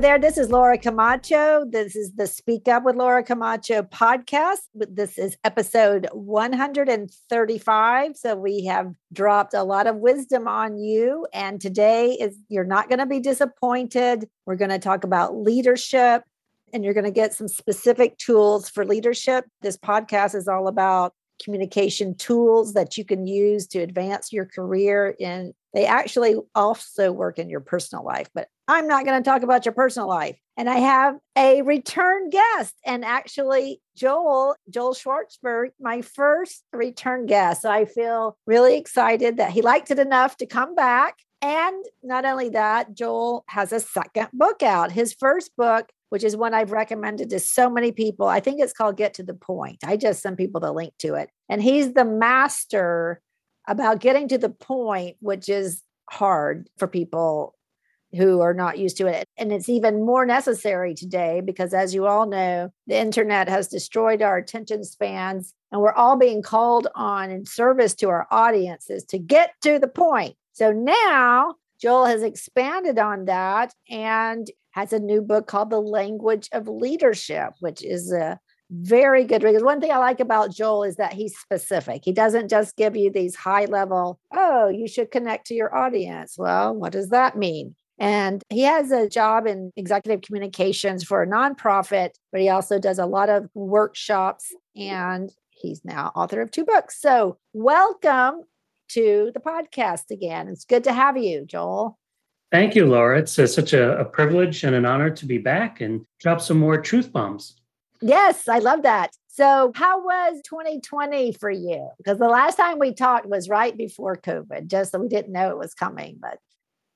There. This is Laura Camacho. This is the Speak Up with Laura Camacho podcast. This is episode 135. So we have dropped a lot of wisdom on you. And today is you're not going to be disappointed. We're going to talk about leadership and you're going to get some specific tools for leadership. This podcast is all about communication tools that you can use to advance your career and they actually also work in your personal life but i'm not going to talk about your personal life and i have a return guest and actually joel joel schwartzberg my first return guest so i feel really excited that he liked it enough to come back and not only that joel has a second book out his first book which is one I've recommended to so many people. I think it's called Get to the Point. I just send people the link to it. And he's the master about getting to the point, which is hard for people who are not used to it. And it's even more necessary today because, as you all know, the internet has destroyed our attention spans, and we're all being called on in service to our audiences to get to the point. So now Joel has expanded on that and has a new book called The Language of Leadership, which is a very good read. One thing I like about Joel is that he's specific. He doesn't just give you these high level, oh, you should connect to your audience. Well, what does that mean? And he has a job in executive communications for a nonprofit, but he also does a lot of workshops and he's now author of two books. So, welcome to the podcast again. It's good to have you, Joel. Thank you, Laura. It's uh, such a, a, privilege and an honor to be back and drop some more truth bombs. Yes, I love that. So, how was 2020 for you? Because the last time we talked was right before COVID, just so we didn't know it was coming. But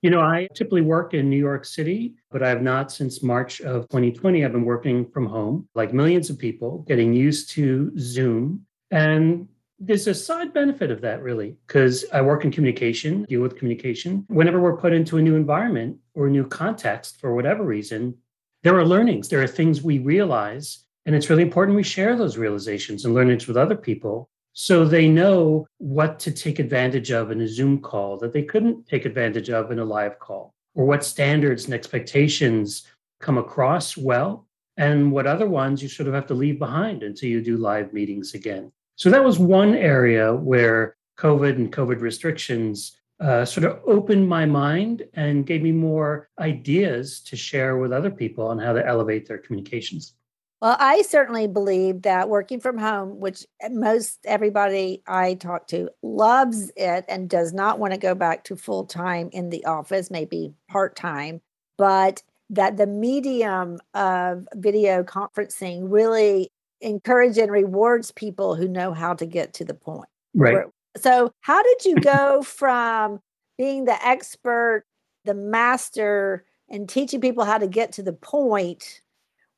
you know, I typically work in New York City, but I have not since March of 2020. I've been working from home, like millions of people, getting used to Zoom. And there's a side benefit of that, really, because I work in communication, deal with communication. Whenever we're put into a new environment or a new context for whatever reason, there are learnings, there are things we realize. And it's really important we share those realizations and learnings with other people so they know what to take advantage of in a Zoom call that they couldn't take advantage of in a live call, or what standards and expectations come across well, and what other ones you sort of have to leave behind until you do live meetings again. So that was one area where COVID and COVID restrictions uh, sort of opened my mind and gave me more ideas to share with other people on how to elevate their communications. Well, I certainly believe that working from home, which eh, most everybody I talk to loves it and does not want to go back to full time in the office, maybe part time, but that the medium of video conferencing really encourages and rewards people who know how to get to the point. Right. So, how did you go from being the expert, the master, and teaching people how to get to the point,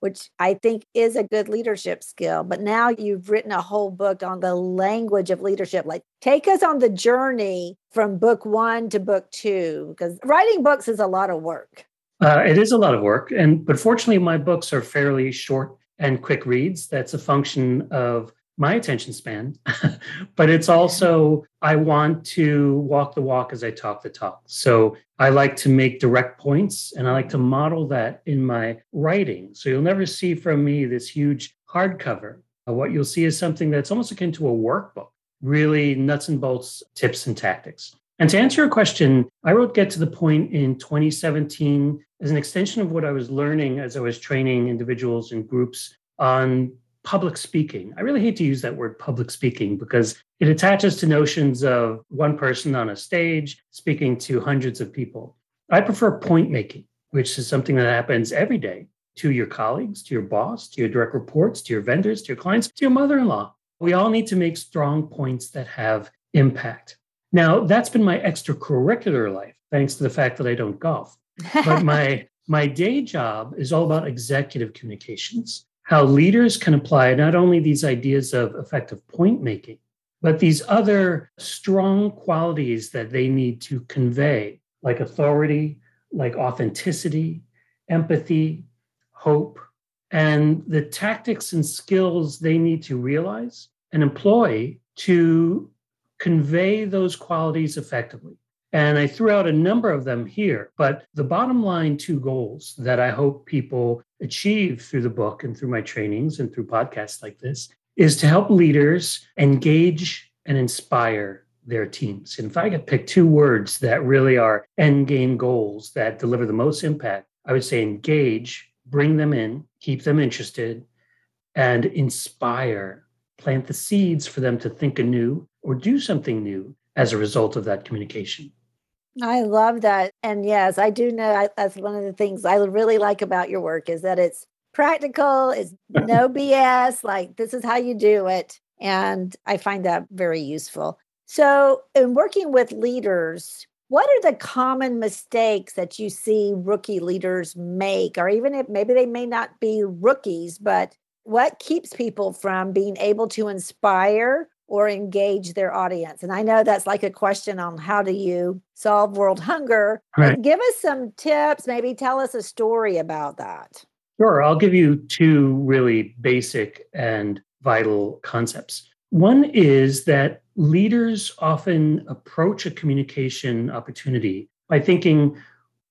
which I think is a good leadership skill, but now you've written a whole book on the language of leadership. Like, take us on the journey from book one to book two, because writing books is a lot of work. Uh, it is a lot of work, and but fortunately, my books are fairly short and quick reads. That's a function of my attention span, but it's also I want to walk the walk as I talk the talk. So I like to make direct points and I like to model that in my writing. So you'll never see from me this huge hardcover. Uh, what you'll see is something that's almost akin to a workbook, really nuts and bolts tips and tactics. And to answer your question, I wrote Get to the Point in 2017 as an extension of what I was learning as I was training individuals and groups on public speaking. I really hate to use that word public speaking because it attaches to notions of one person on a stage speaking to hundreds of people. I prefer point making, which is something that happens every day to your colleagues, to your boss, to your direct reports, to your vendors, to your clients, to your mother in law. We all need to make strong points that have impact. Now, that's been my extracurricular life, thanks to the fact that I don't golf. But my my day job is all about executive communications, how leaders can apply not only these ideas of effective point making, but these other strong qualities that they need to convey, like authority, like authenticity, empathy, hope, and the tactics and skills they need to realize and employ to convey those qualities effectively. And I threw out a number of them here. But the bottom line two goals that I hope people achieve through the book and through my trainings and through podcasts like this is to help leaders engage and inspire their teams. And if I could pick two words that really are end game goals that deliver the most impact, I would say engage, bring them in, keep them interested, and inspire, plant the seeds for them to think anew or do something new as a result of that communication. I love that. And yes, I do know I, that's one of the things I really like about your work is that it's practical, it's no BS, like this is how you do it. And I find that very useful. So, in working with leaders, what are the common mistakes that you see rookie leaders make? Or even if maybe they may not be rookies, but what keeps people from being able to inspire or engage their audience? And I know that's like a question on how do you solve world hunger. Right. Give us some tips, maybe tell us a story about that. Sure. I'll give you two really basic and vital concepts. One is that leaders often approach a communication opportunity by thinking,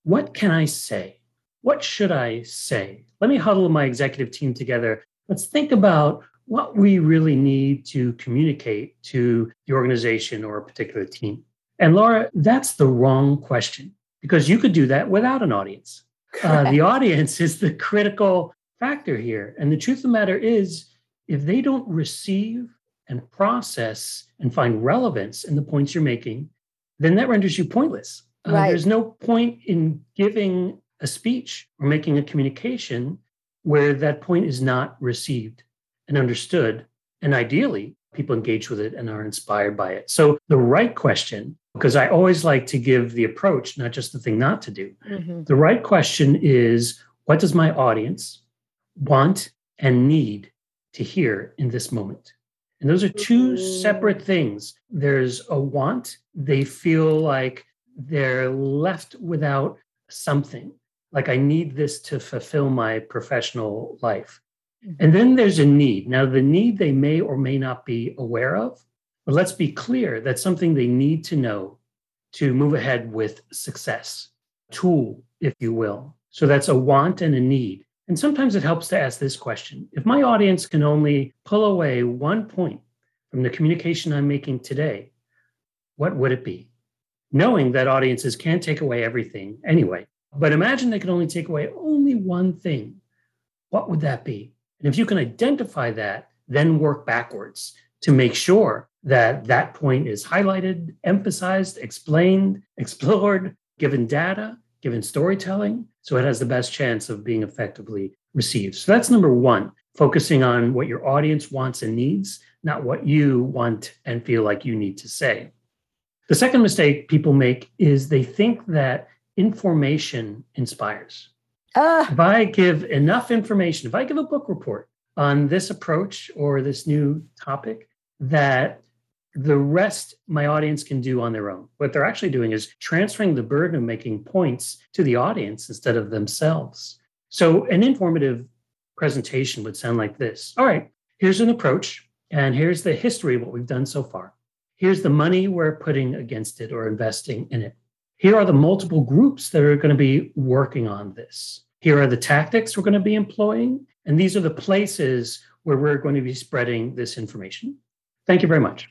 what can I say? What should I say? Let me huddle my executive team together. Let's think about what we really need to communicate to the organization or a particular team. And Laura, that's the wrong question because you could do that without an audience. Uh, the audience is the critical factor here. And the truth of the matter is, if they don't receive and process and find relevance in the points you're making, then that renders you pointless. Uh, right. There's no point in giving a speech or making a communication where that point is not received and understood. And ideally, people engage with it and are inspired by it. So, the right question, because I always like to give the approach, not just the thing not to do, mm-hmm. the right question is what does my audience want and need to hear in this moment? And those are two separate things. There's a want, they feel like they're left without something, like I need this to fulfill my professional life. And mm-hmm. then there's a need. Now, the need they may or may not be aware of, but let's be clear that's something they need to know to move ahead with success, tool, if you will. So that's a want and a need. And sometimes it helps to ask this question If my audience can only pull away one point from the communication I'm making today, what would it be? Knowing that audiences can't take away everything anyway, but imagine they could only take away only one thing. What would that be? And if you can identify that, then work backwards to make sure that that point is highlighted, emphasized, explained, explored, given data, given storytelling, so it has the best chance of being effectively received. So that's number one, focusing on what your audience wants and needs, not what you want and feel like you need to say. The second mistake people make is they think that information inspires. Uh, if I give enough information, if I give a book report on this approach or this new topic, that the rest my audience can do on their own. What they're actually doing is transferring the burden of making points to the audience instead of themselves. So, an informative presentation would sound like this All right, here's an approach, and here's the history of what we've done so far. Here's the money we're putting against it or investing in it. Here are the multiple groups that are going to be working on this. Here are the tactics we're going to be employing. And these are the places where we're going to be spreading this information. Thank you very much.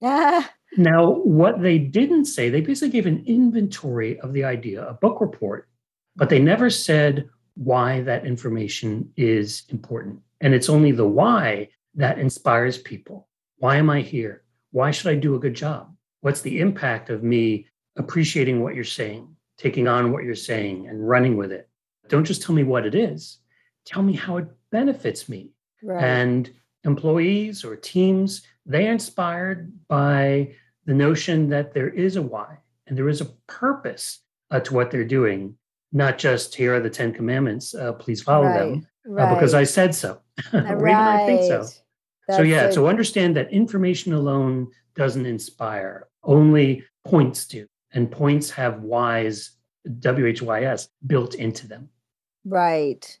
Yeah. Now, what they didn't say, they basically gave an inventory of the idea, a book report, but they never said why that information is important. And it's only the why that inspires people. Why am I here? Why should I do a good job? What's the impact of me appreciating what you're saying, taking on what you're saying, and running with it? Don't just tell me what it is, tell me how it benefits me. Right. And employees or teams, they are inspired by the notion that there is a why and there is a purpose uh, to what they're doing, not just here are the 10 commandments, uh, please follow right. them right. uh, because I said so, or even I think so. That's so, yeah, so understand that information alone doesn't inspire, only points do. And points have whys, W H Y S, built into them. Right.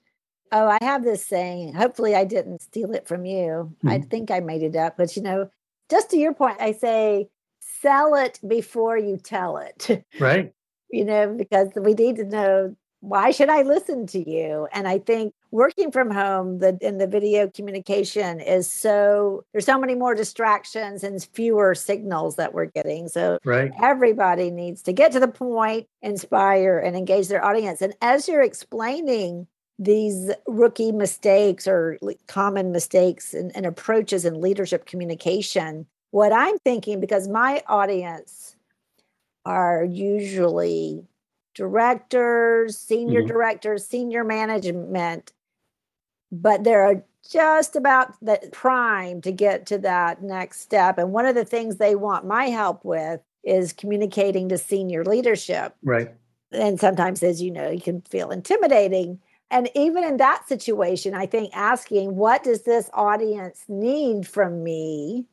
Oh, I have this saying. Hopefully, I didn't steal it from you. Mm-hmm. I think I made it up. But, you know, just to your point, I say, sell it before you tell it. Right. you know, because we need to know why should I listen to you? And I think working from home, the in the video communication is so there's so many more distractions and fewer signals that we're getting. So right. everybody needs to get to the point, inspire, and engage their audience. And as you're explaining these rookie mistakes or common mistakes and, and approaches in leadership communication, what I'm thinking, because my audience are usually directors, senior mm-hmm. directors, senior management, but they're just about the prime to get to that next step. And one of the things they want my help with is communicating to senior leadership. Right. And sometimes, as you know, you can feel intimidating. And even in that situation, I think asking, what does this audience need from me?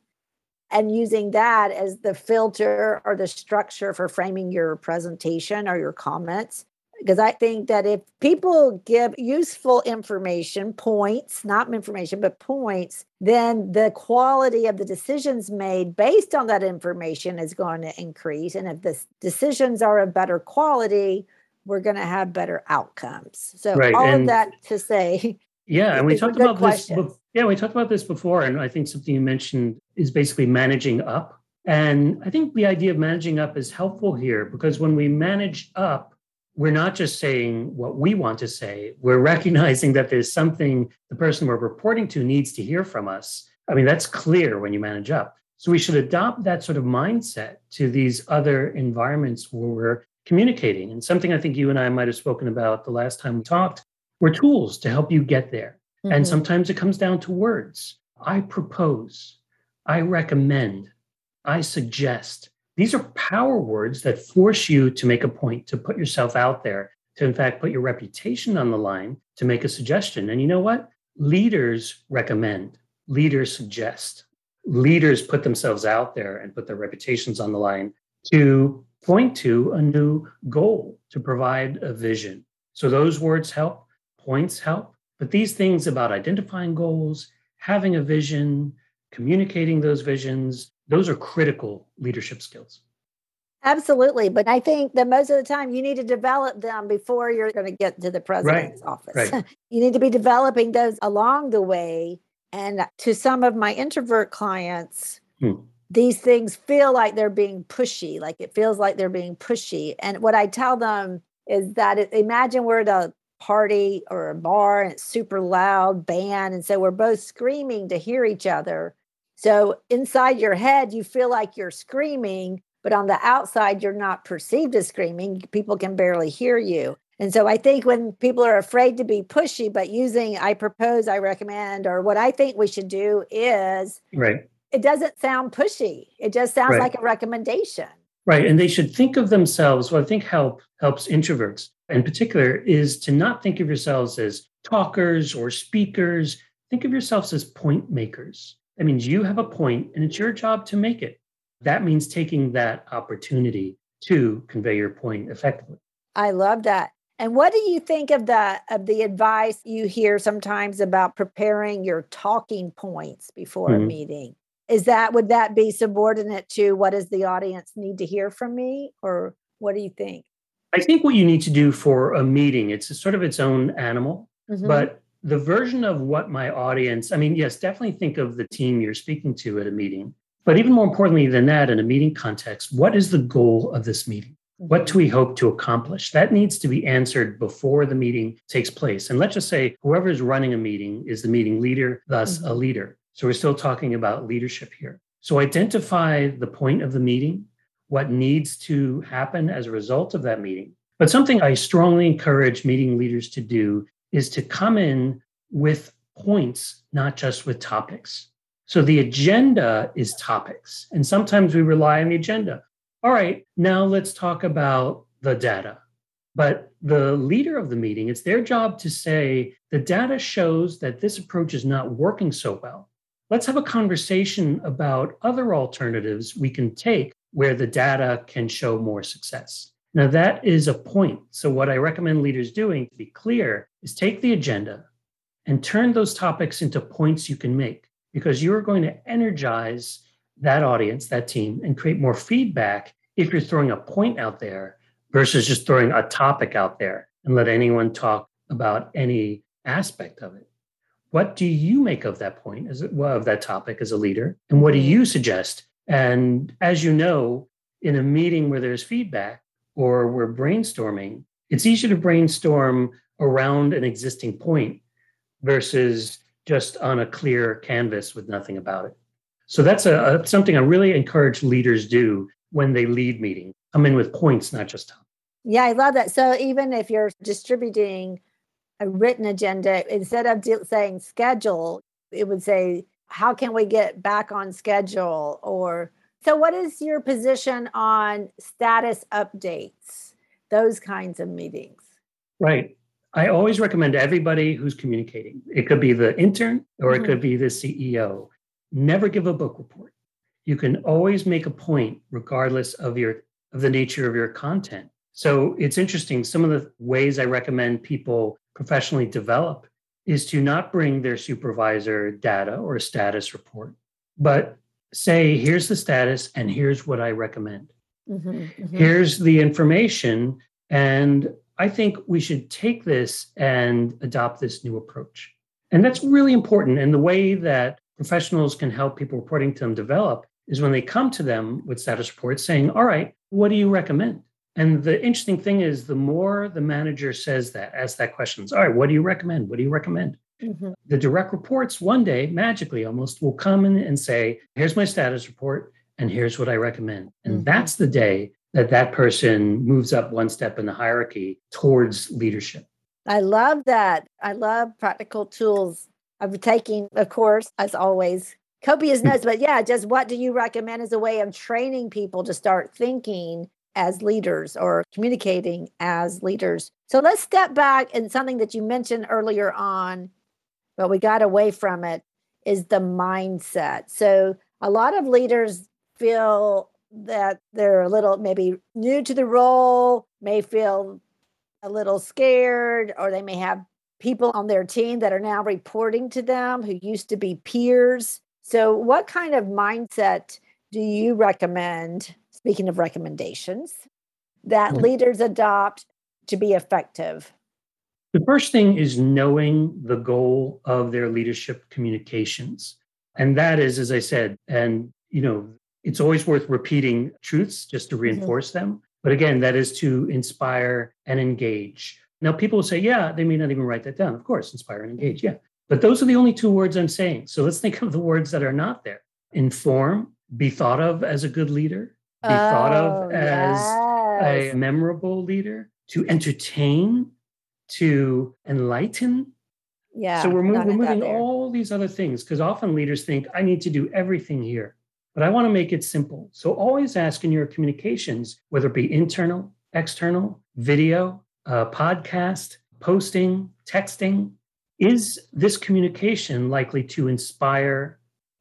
And using that as the filter or the structure for framing your presentation or your comments because I think that if people give useful information, points, not information, but points, then the quality of the decisions made based on that information is going to increase. And if the decisions are of better quality, we're going to have better outcomes. So right. all and of that to say, yeah, and we talked about this. Yeah, we talked about this before, and I think something you mentioned is basically managing up. And I think the idea of managing up is helpful here because when we manage up, we're not just saying what we want to say, we're recognizing that there's something the person we're reporting to needs to hear from us. I mean, that's clear when you manage up. So we should adopt that sort of mindset to these other environments where we're communicating. And something I think you and I might have spoken about the last time we talked were tools to help you get there. Mm-hmm. And sometimes it comes down to words. I propose, I recommend, I suggest. These are power words that force you to make a point, to put yourself out there, to in fact put your reputation on the line, to make a suggestion. And you know what? Leaders recommend, leaders suggest, leaders put themselves out there and put their reputations on the line to point to a new goal, to provide a vision. So those words help, points help. But these things about identifying goals, having a vision, communicating those visions, those are critical leadership skills. Absolutely. But I think that most of the time you need to develop them before you're going to get to the president's right. office. Right. you need to be developing those along the way. And to some of my introvert clients, hmm. these things feel like they're being pushy, like it feels like they're being pushy. And what I tell them is that it, imagine we're at a party or a bar and it's super loud band. And so we're both screaming to hear each other so inside your head, you feel like you're screaming, but on the outside, you're not perceived as screaming. People can barely hear you. And so I think when people are afraid to be pushy, but using I propose, I recommend, or what I think we should do is right. It doesn't sound pushy. It just sounds right. like a recommendation. Right. And they should think of themselves, what I think help helps introverts in particular is to not think of yourselves as talkers or speakers. Think of yourselves as point makers. That means you have a point and it's your job to make it. That means taking that opportunity to convey your point effectively. I love that. And what do you think of the of the advice you hear sometimes about preparing your talking points before mm-hmm. a meeting? Is that would that be subordinate to what does the audience need to hear from me or what do you think? I think what you need to do for a meeting, it's sort of its own animal, mm-hmm. but the version of what my audience, I mean, yes, definitely think of the team you're speaking to at a meeting. But even more importantly than that, in a meeting context, what is the goal of this meeting? What do we hope to accomplish? That needs to be answered before the meeting takes place. And let's just say whoever is running a meeting is the meeting leader, thus mm-hmm. a leader. So we're still talking about leadership here. So identify the point of the meeting, what needs to happen as a result of that meeting. But something I strongly encourage meeting leaders to do is to come in with points, not just with topics. So the agenda is topics. And sometimes we rely on the agenda. All right, now let's talk about the data. But the leader of the meeting, it's their job to say the data shows that this approach is not working so well. Let's have a conversation about other alternatives we can take where the data can show more success. Now, that is a point. So, what I recommend leaders doing to be clear is take the agenda and turn those topics into points you can make because you're going to energize that audience, that team, and create more feedback if you're throwing a point out there versus just throwing a topic out there and let anyone talk about any aspect of it. What do you make of that point as well, of that topic as a leader? And what do you suggest? And as you know, in a meeting where there's feedback or we're brainstorming, it's easier to brainstorm around an existing point versus just on a clear canvas with nothing about it. So that's a, a something I really encourage leaders do when they lead meetings. Come in with points, not just topics. Yeah, I love that. So even if you're distributing a written agenda, instead of saying schedule, it would say, how can we get back on schedule? Or so, what is your position on status updates, those kinds of meetings? Right. I always recommend everybody who's communicating, it could be the intern or mm-hmm. it could be the CEO, never give a book report. You can always make a point regardless of your of the nature of your content. So it's interesting. Some of the ways I recommend people professionally develop is to not bring their supervisor data or status report, but say, here's the status and here's what I recommend. Mm-hmm, mm-hmm. Here's the information. And I think we should take this and adopt this new approach. And that's really important. And the way that professionals can help people reporting to them develop is when they come to them with status reports saying, All right, what do you recommend? And the interesting thing is, the more the manager says that, asks that questions, all right, what do you recommend? What do you recommend? Mm-hmm. The direct reports one day, magically almost, will come in and say, here's my status report, and here's what I recommend. And mm-hmm. that's the day that that person moves up one step in the hierarchy towards leadership. I love that. I love practical tools. I'm taking, a course, as always, copious notes, but yeah, just what do you recommend as a way of training people to start thinking as leaders or communicating as leaders. So let's step back and something that you mentioned earlier on, but we got away from it is the mindset. So a lot of leaders feel that they're a little maybe new to the role, may feel a little scared, or they may have people on their team that are now reporting to them who used to be peers. So, what kind of mindset do you recommend speaking of recommendations, that leaders adopt to be effective? The first thing is knowing the goal of their leadership communications. And that is, as I said, and you know, it's always worth repeating truths just to mm-hmm. reinforce mm-hmm. them. But again, that is to inspire and engage. Now, people will say, yeah, they may not even write that down. Of course, inspire and engage. Yeah. But those are the only two words I'm saying. So let's think of the words that are not there inform, be thought of as a good leader, be oh, thought of oh, as yes. a memorable leader, to entertain, to enlighten. Yeah. So we're, we're moving all these other things because often leaders think, I need to do everything here, but I want to make it simple. So always ask in your communications, whether it be internal, external, video, uh, podcast, posting, texting, is this communication likely to inspire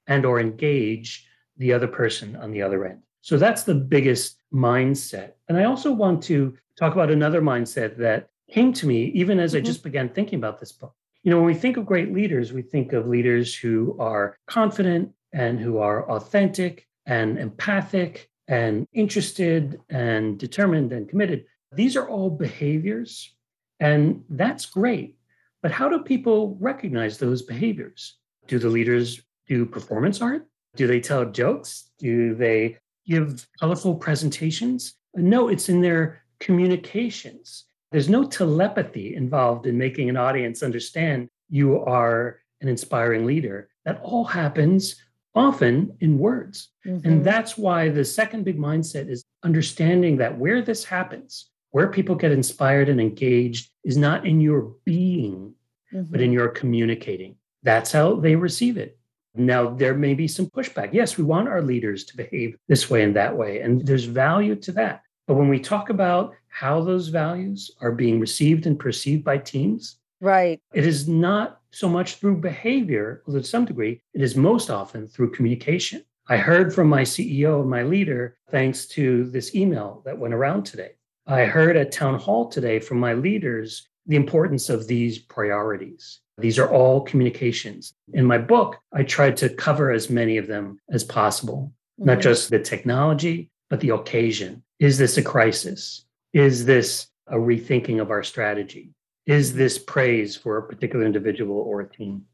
and or engage the other person on the other end? So that's the biggest mindset. And I also want to talk about another mindset that came to me even as mm-hmm. I just began thinking about this book. You know, when we think of great leaders, we think of leaders who are confident and who are authentic and empathic and interested and determined and committed. These are all behaviors, and that's great. But how do people recognize those behaviors? Do the leaders do performance art? Do they tell jokes? Do they give colorful presentations. No, it's in their communications. There's no telepathy involved in making an audience understand you are an inspiring leader. That all happens often in words. Mm-hmm. And that's why the second big mindset is understanding that where this happens, where people get inspired and engaged, is not in your being, mm-hmm. but in your communicating. That's how they receive it. Now, there may be some pushback. Yes, we want our leaders to behave this way and that way, and there's value to that. But when we talk about how those values are being received and perceived by teams, right, it is not so much through behavior, although to some degree, it is most often through communication. I heard from my CEO and my leader thanks to this email that went around today. I heard at town hall today from my leaders the importance of these priorities. These are all communications. In my book, I tried to cover as many of them as possible. mm-hmm. not just the technology, but the occasion. Is this a crisis? Is this a rethinking of our strategy? Is this praise for a particular individual or a team?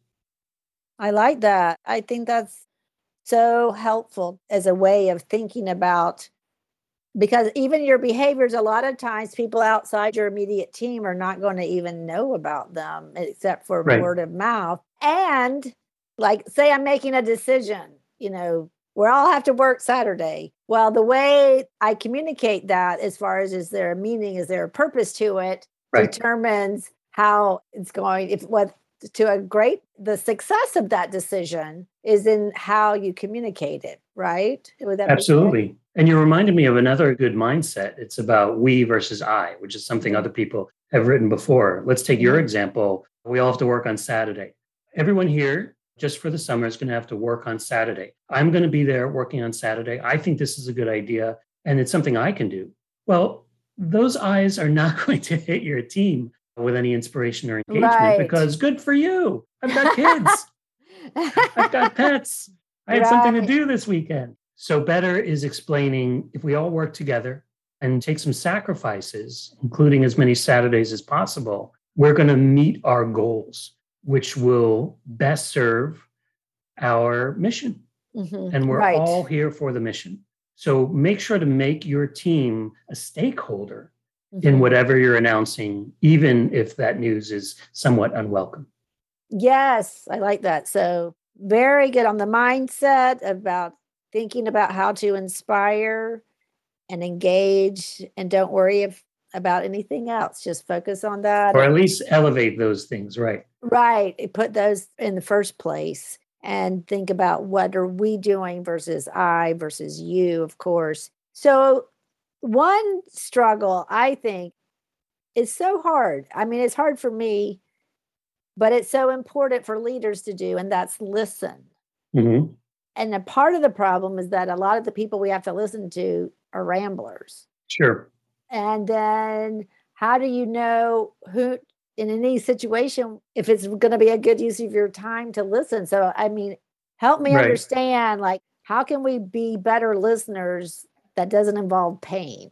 I like that. I think that's so helpful as a way of thinking about because even your behaviors a lot of times people outside your immediate team are not going to even know about them except for right. word of mouth. And like say i'm making a decision you know we all have to work saturday. Well the way i communicate that as far as is there a meaning is there a purpose to it right. determines how it's going if what to a great the success of that decision is in how you communicate it right? Absolutely and you reminded me of another good mindset. It's about we versus I, which is something other people have written before. Let's take your mm-hmm. example. We all have to work on Saturday. Everyone here, just for the summer, is going to have to work on Saturday. I'm going to be there working on Saturday. I think this is a good idea and it's something I can do. Well, those eyes are not going to hit your team with any inspiration or engagement right. because good for you. I've got kids, I've got pets. I have right. something to do this weekend. So, better is explaining if we all work together and take some sacrifices, including as many Saturdays as possible, we're going to meet our goals, which will best serve our mission. Mm-hmm. And we're right. all here for the mission. So, make sure to make your team a stakeholder mm-hmm. in whatever you're announcing, even if that news is somewhat unwelcome. Yes, I like that. So, very good on the mindset about thinking about how to inspire and engage and don't worry if, about anything else. Just focus on that or at least elevate those things right. Right put those in the first place and think about what are we doing versus i versus you of course. So one struggle i think is so hard. I mean it's hard for me but it's so important for leaders to do and that's listen. Mm-hmm. And a part of the problem is that a lot of the people we have to listen to are ramblers. Sure. And then how do you know who in any situation if it's going to be a good use of your time to listen? So I mean, help me right. understand like how can we be better listeners that doesn't involve pain?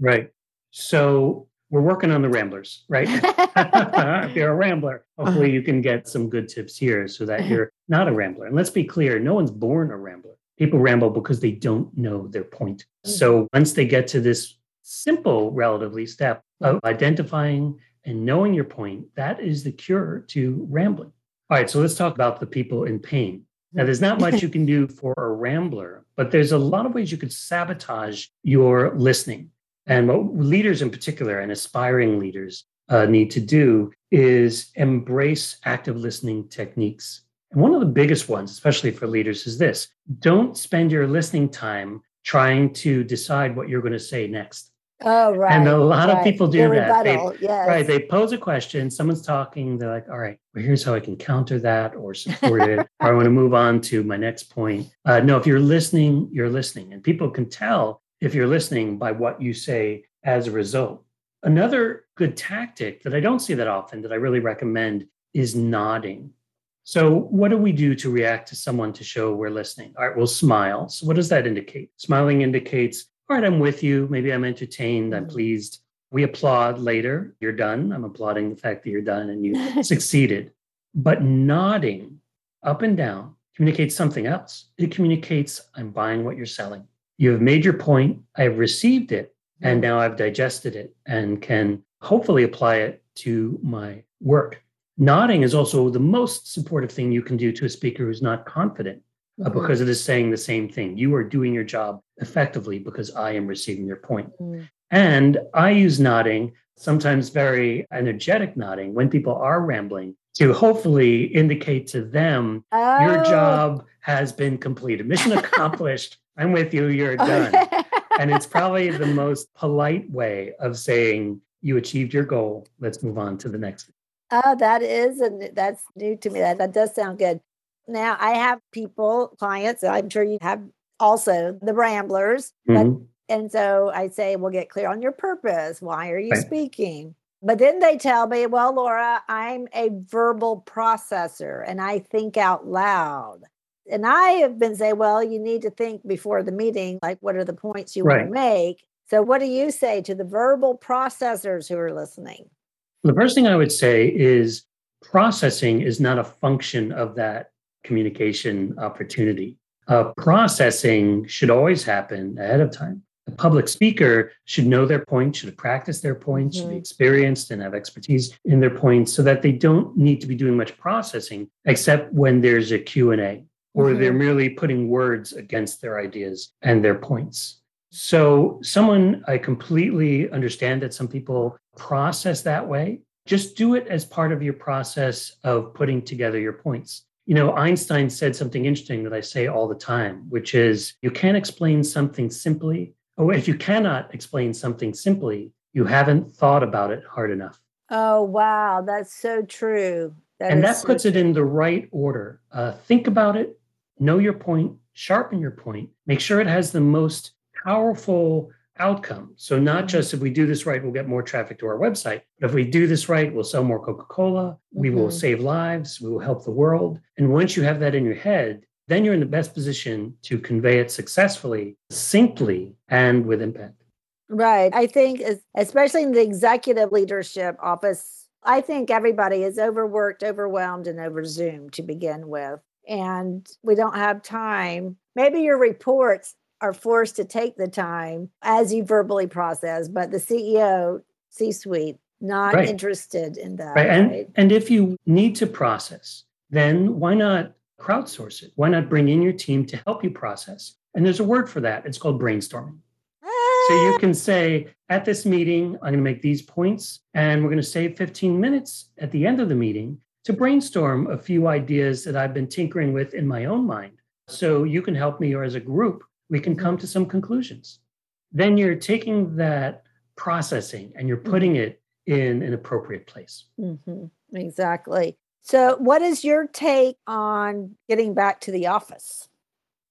Right. So we're working on the ramblers, right? if you're a rambler, hopefully you can get some good tips here so that you're not a rambler. And let's be clear no one's born a rambler. People ramble because they don't know their point. So mm-hmm. once they get to this simple, relatively step of identifying and knowing your point, that is the cure to rambling. All right, so let's talk about the people in pain. Now, there's not much you can do for a rambler, but there's a lot of ways you could sabotage your listening. And what leaders in particular and aspiring leaders uh, need to do is embrace active listening techniques. And one of the biggest ones, especially for leaders, is this don't spend your listening time trying to decide what you're going to say next. Oh, right. And a lot right. of people do that. They, yes. Right. They pose a question, someone's talking, they're like, all right, well, here's how I can counter that or support it. or I want to move on to my next point. Uh, no, if you're listening, you're listening. And people can tell if you're listening by what you say as a result. Another good tactic that I don't see that often that I really recommend is nodding. So, what do we do to react to someone to show we're listening? All right, we'll smile. So, what does that indicate? Smiling indicates, all right, I'm with you. Maybe I'm entertained. I'm mm-hmm. pleased. We applaud later. You're done. I'm applauding the fact that you're done and you succeeded. But nodding up and down communicates something else. It communicates, I'm buying what you're selling. You have made your point. I've received it. And now I've digested it and can hopefully apply it to my work. Nodding is also the most supportive thing you can do to a speaker who's not confident uh, mm-hmm. because it is saying the same thing. You are doing your job effectively because I am receiving your point. Mm. And I use nodding, sometimes very energetic nodding, when people are rambling to hopefully indicate to them oh. your job has been completed, mission accomplished. I'm with you, you're done. and it's probably the most polite way of saying you achieved your goal. Let's move on to the next. Oh, that is, and that's new to me. That, that does sound good. Now, I have people, clients, I'm sure you have also the ramblers. Mm-hmm. But, and so I say, well, get clear on your purpose. Why are you right. speaking? But then they tell me, well, Laura, I'm a verbal processor and I think out loud. And I have been saying, well, you need to think before the meeting, like what are the points you right. want to make? So, what do you say to the verbal processors who are listening? The first thing I would say is processing is not a function of that communication opportunity. Uh, processing should always happen ahead of time. The public speaker should know their point, should practice their points, mm-hmm. should be mm-hmm. experienced and have expertise in their points so that they don't need to be doing much processing except when there's a Q&A or mm-hmm. they're merely putting words against their ideas and their points. So, someone I completely understand that some people process that way. Just do it as part of your process of putting together your points. You know, Einstein said something interesting that I say all the time, which is you can't explain something simply. Or if you cannot explain something simply, you haven't thought about it hard enough. Oh, wow. That's so true. That and that so puts true. it in the right order. Uh, think about it, know your point, sharpen your point, make sure it has the most powerful outcome. So, not mm-hmm. just if we do this right, we'll get more traffic to our website, but if we do this right, we'll sell more Coca Cola, we mm-hmm. will save lives, we will help the world. And once you have that in your head, then you're in the best position to convey it successfully, simply, and with impact. Right. I think, especially in the executive leadership office, I think everybody is overworked, overwhelmed, and over Zoom to begin with. And we don't have time. Maybe your reports are forced to take the time as you verbally process, but the CEO, C suite, not right. interested in that. Right. And, right? and if you need to process, then why not crowdsource it? Why not bring in your team to help you process? And there's a word for that. It's called brainstorming. So you ah. can say, at this meeting, I'm going to make these points, and we're going to save 15 minutes at the end of the meeting to brainstorm a few ideas that I've been tinkering with in my own mind. So you can help me, or as a group, we can come to some conclusions. Then you're taking that processing and you're putting it in an appropriate place. Mm-hmm. Exactly. So, what is your take on getting back to the office?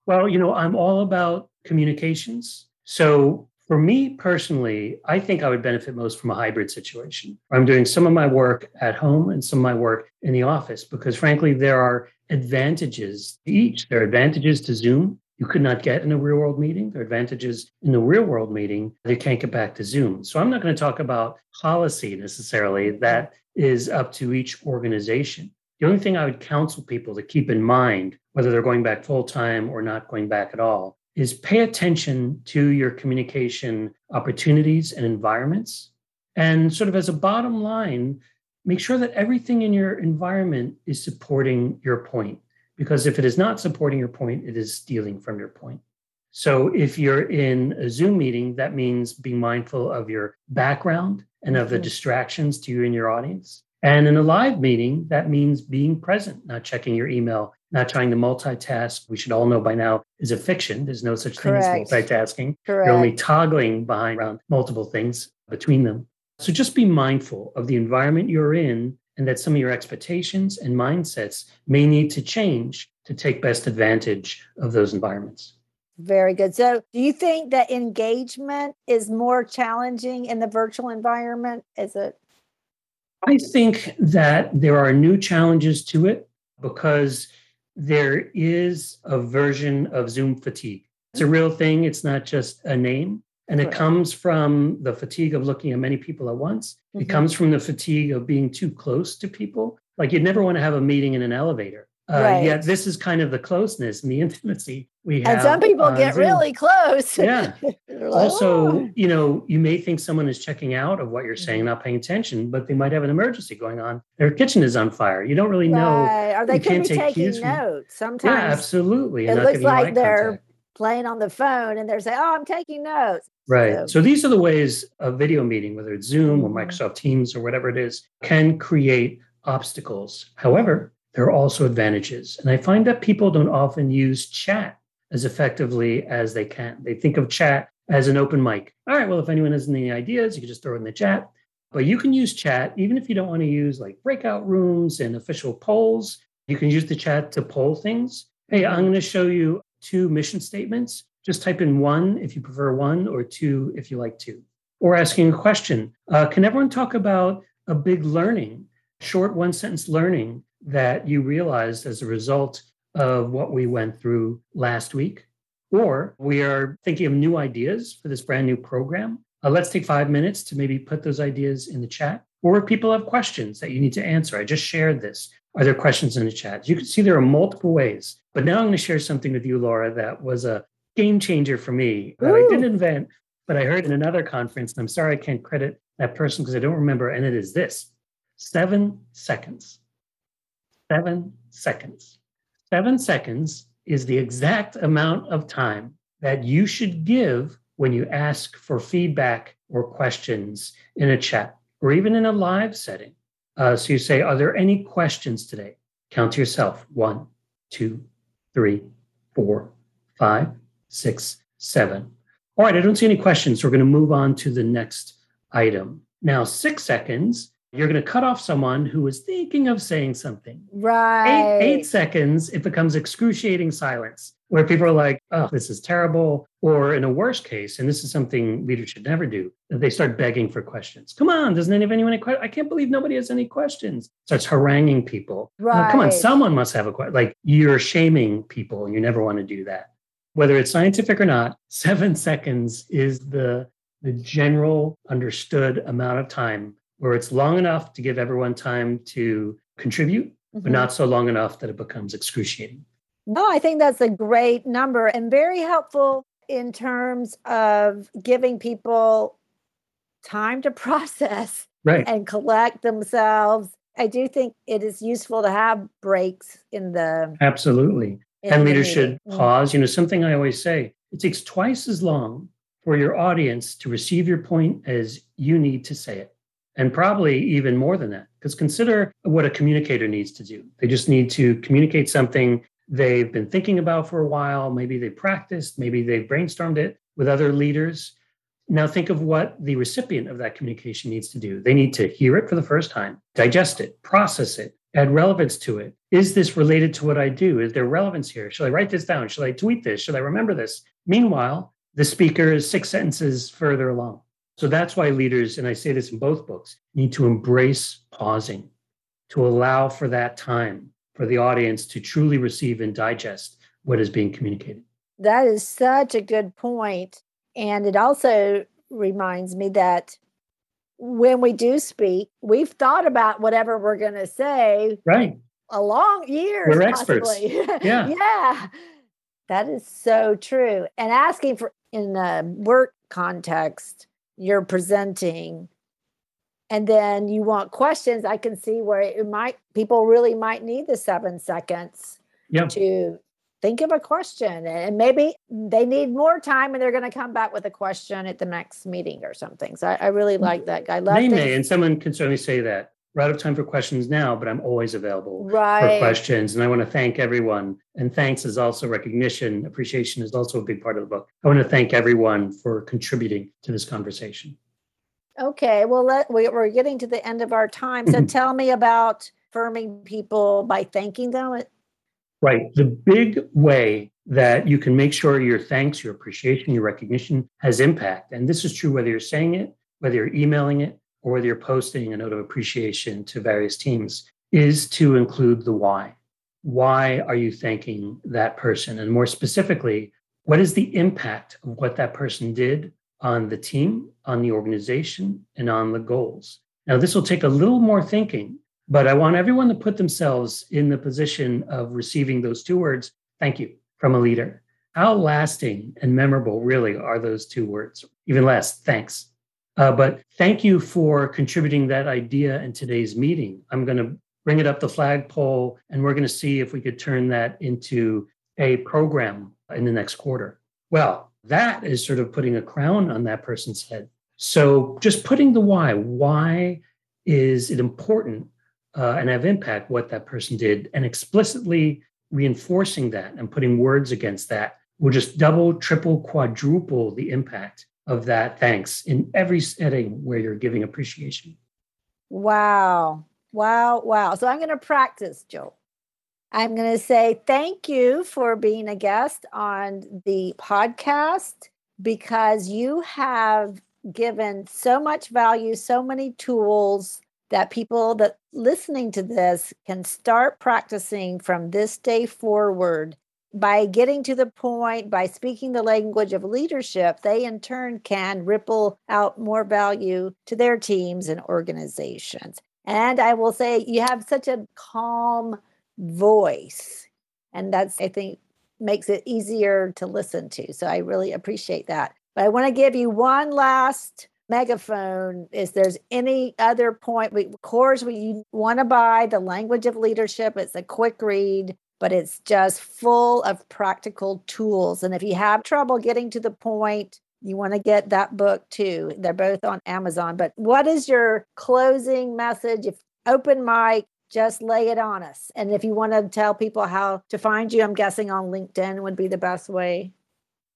Well, you know, I'm all about communications. So, for me personally, I think I would benefit most from a hybrid situation. I'm doing some of my work at home and some of my work in the office because, frankly, there are advantages to each. There are advantages to Zoom you could not get in a real world meeting. There are advantages in the real world meeting. They can't get back to Zoom. So I'm not going to talk about policy necessarily. That is up to each organization. The only thing I would counsel people to keep in mind, whether they're going back full time or not going back at all, is pay attention to your communication opportunities and environments. And sort of as a bottom line, make sure that everything in your environment is supporting your point because if it is not supporting your point, it is stealing from your point. So if you're in a Zoom meeting, that means being mindful of your background and of the mm-hmm. distractions to you and your audience. And in a live meeting, that means being present, not checking your email, not trying to multitask. We should all know by now is a fiction. There's no such Correct. thing as multitasking. Correct. You're only toggling behind around multiple things between them. So just be mindful of the environment you're in and that some of your expectations and mindsets may need to change to take best advantage of those environments. Very good. So, do you think that engagement is more challenging in the virtual environment? Is it? I think that there are new challenges to it because there is a version of Zoom fatigue. It's a real thing, it's not just a name. And it comes from the fatigue of looking at many people at once. Mm-hmm. It comes from the fatigue of being too close to people. Like you'd never want to have a meeting in an elevator. Uh, right. Yet this is kind of the closeness and the intimacy we have. And some people get Zoom. really close. Yeah. like, also, oh. you know, you may think someone is checking out of what you're saying, mm-hmm. not paying attention, but they might have an emergency going on. Their kitchen is on fire. You don't really know. Right. Or they could be taking notes. From, Sometimes. Yeah, absolutely. It looks like they're contact. playing on the phone and they're saying, "Oh, I'm taking notes." Right. So, so these are the ways a video meeting, whether it's Zoom or mm-hmm. Microsoft Teams or whatever it is, can create obstacles. However, there are also advantages. And I find that people don't often use chat as effectively as they can. They think of chat as an open mic. All right, well, if anyone has any ideas, you can just throw it in the chat. But you can use chat, even if you don't want to use like breakout rooms and official polls, you can use the chat to poll things. Hey, I'm going to show you two mission statements just type in one if you prefer one, or two if you like two. Or asking a question uh, Can everyone talk about a big learning, short one sentence learning that you realized as a result of what we went through last week, or we are thinking of new ideas for this brand new program. Uh, let's take five minutes to maybe put those ideas in the chat. Or if people have questions that you need to answer, I just shared this. Are there questions in the chat? You can see there are multiple ways. But now I'm going to share something with you, Laura, that was a game changer for me that I didn't invent, but I heard in another conference. And I'm sorry I can't credit that person because I don't remember. And it is this seven seconds. Seven seconds. Seven seconds is the exact amount of time that you should give when you ask for feedback or questions in a chat or even in a live setting. Uh, so you say, Are there any questions today? Count to yourself one, two, three, four, five, six, seven. All right, I don't see any questions. So we're going to move on to the next item. Now, six seconds, you're going to cut off someone who is thinking of saying something. Right. Eight, eight seconds, it becomes excruciating silence where people are like, oh, this is terrible. Or in a worst case, and this is something leaders should never do, they start begging for questions. Come on, doesn't anyone any? I can't believe nobody has any questions. Starts haranguing people. Right. come on, someone must have a question. Like you're shaming people and you never want to do that. Whether it's scientific or not, seven seconds is the, the general understood amount of time where it's long enough to give everyone time to contribute, mm-hmm. but not so long enough that it becomes excruciating. No, I think that's a great number and very helpful in terms of giving people time to process right. and collect themselves. I do think it is useful to have breaks in the Absolutely. In and leaders should mm. pause. You know, something I always say, it takes twice as long for your audience to receive your point as you need to say it. And probably even more than that. Because consider what a communicator needs to do. They just need to communicate something they've been thinking about for a while. Maybe they practiced, maybe they've brainstormed it with other leaders. Now, think of what the recipient of that communication needs to do. They need to hear it for the first time, digest it, process it, add relevance to it. Is this related to what I do? Is there relevance here? Should I write this down? Should I tweet this? Should I remember this? Meanwhile, the speaker is six sentences further along. So that's why leaders, and I say this in both books, need to embrace pausing, to allow for that time for the audience to truly receive and digest what is being communicated. That is such a good point. And it also reminds me that when we do speak, we've thought about whatever we're going to say. Right. A long years. We're experts. Yeah. yeah. That is so true. And asking for in a work context, you're presenting. And then you want questions i can see where it might people really might need the seven seconds yep. to think of a question. And maybe they need more time and they're going to come back with a question at the next meeting or something. So i, I really mm, like that guy. They may and someone can certainly say that we're out of time for questions now but i'm always available right. for questions and i want to thank everyone and thanks is also recognition appreciation is also a big part of the book i want to thank everyone for contributing to this conversation Okay, well, let, we, are getting to the end of our time. So mm-hmm. tell me about affirming people by thanking them. Right. The big way that you can make sure your thanks, your appreciation, your recognition has impact. And this is true whether you're saying it, whether you're emailing it, or whether you're posting a note of appreciation to various teams, is to include the why. Why are you thanking that person? And more specifically, what is the impact of what that person did on the team, on the organization, and on the goals. Now, this will take a little more thinking, but I want everyone to put themselves in the position of receiving those two words, thank you, from a leader. How lasting and memorable really are those two words? Even less, thanks. Uh, but thank you for contributing that idea in today's meeting. I'm going to bring it up the flagpole and we're going to see if we could turn that into a program in the next quarter. Well, that is sort of putting a crown on that person's head. So just putting the why, why is it important uh, and have impact what that person did, and explicitly reinforcing that and putting words against that will just double, triple, quadruple the impact of that thanks in every setting where you're giving appreciation. Wow. Wow. Wow. So I'm going to practice, Joe. I'm going to say thank you for being a guest on the podcast because you have given so much value, so many tools that people that listening to this can start practicing from this day forward by getting to the point by speaking the language of leadership they in turn can ripple out more value to their teams and organizations. And i will say you have such a calm voice and that's i think makes it easier to listen to. So i really appreciate that. But i want to give you one last megaphone is there's any other point we of course we you want to buy the language of leadership it's a quick read but it's just full of practical tools and if you have trouble getting to the point you want to get that book too they're both on amazon but what is your closing message if open mic just lay it on us and if you want to tell people how to find you i'm guessing on linkedin would be the best way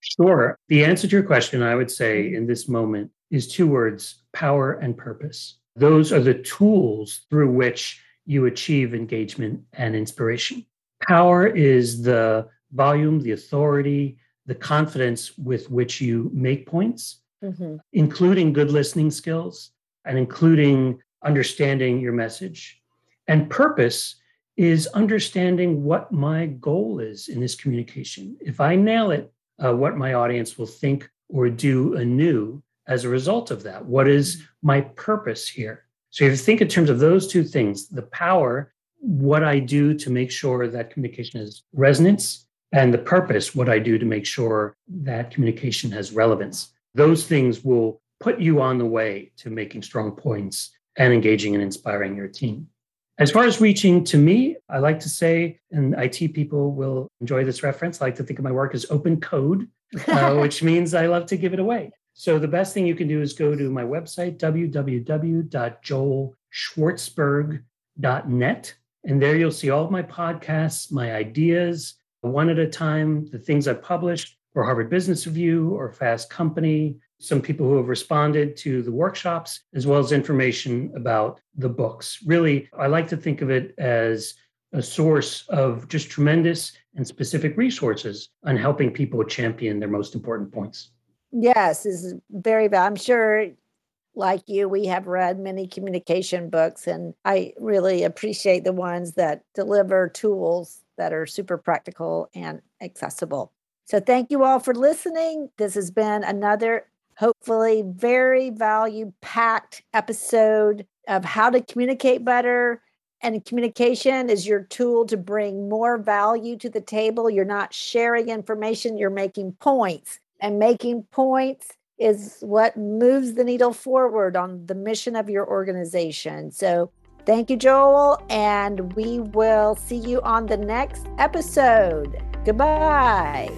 Sure. The answer to your question, I would say mm-hmm. in this moment, is two words power and purpose. Those are the tools through which you achieve engagement and inspiration. Power is the volume, the authority, the confidence with which you make points, mm-hmm. including good listening skills and including understanding your message. And purpose is understanding what my goal is in this communication. If I nail it, uh, what my audience will think or do anew as a result of that. What is my purpose here? So if you think in terms of those two things, the power, what I do to make sure that communication has resonance, and the purpose, what I do to make sure that communication has relevance. Those things will put you on the way to making strong points and engaging and inspiring your team. As far as reaching to me, I like to say, and IT people will enjoy this reference, I like to think of my work as open code, uh, which means I love to give it away. So the best thing you can do is go to my website, www.joelschwartzberg.net. And there you'll see all of my podcasts, my ideas, one at a time, the things I've published for Harvard Business Review or Fast Company, some people who have responded to the workshops, as well as information about the books. Really, I like to think of it as a source of just tremendous and specific resources on helping people champion their most important points. Yes, is very bad. I'm sure like you, we have read many communication books, and I really appreciate the ones that deliver tools that are super practical and accessible. So, thank you all for listening. This has been another hopefully very value packed episode of how to communicate better. And communication is your tool to bring more value to the table. You're not sharing information, you're making points. And making points is what moves the needle forward on the mission of your organization. So, thank you, Joel. And we will see you on the next episode. Goodbye.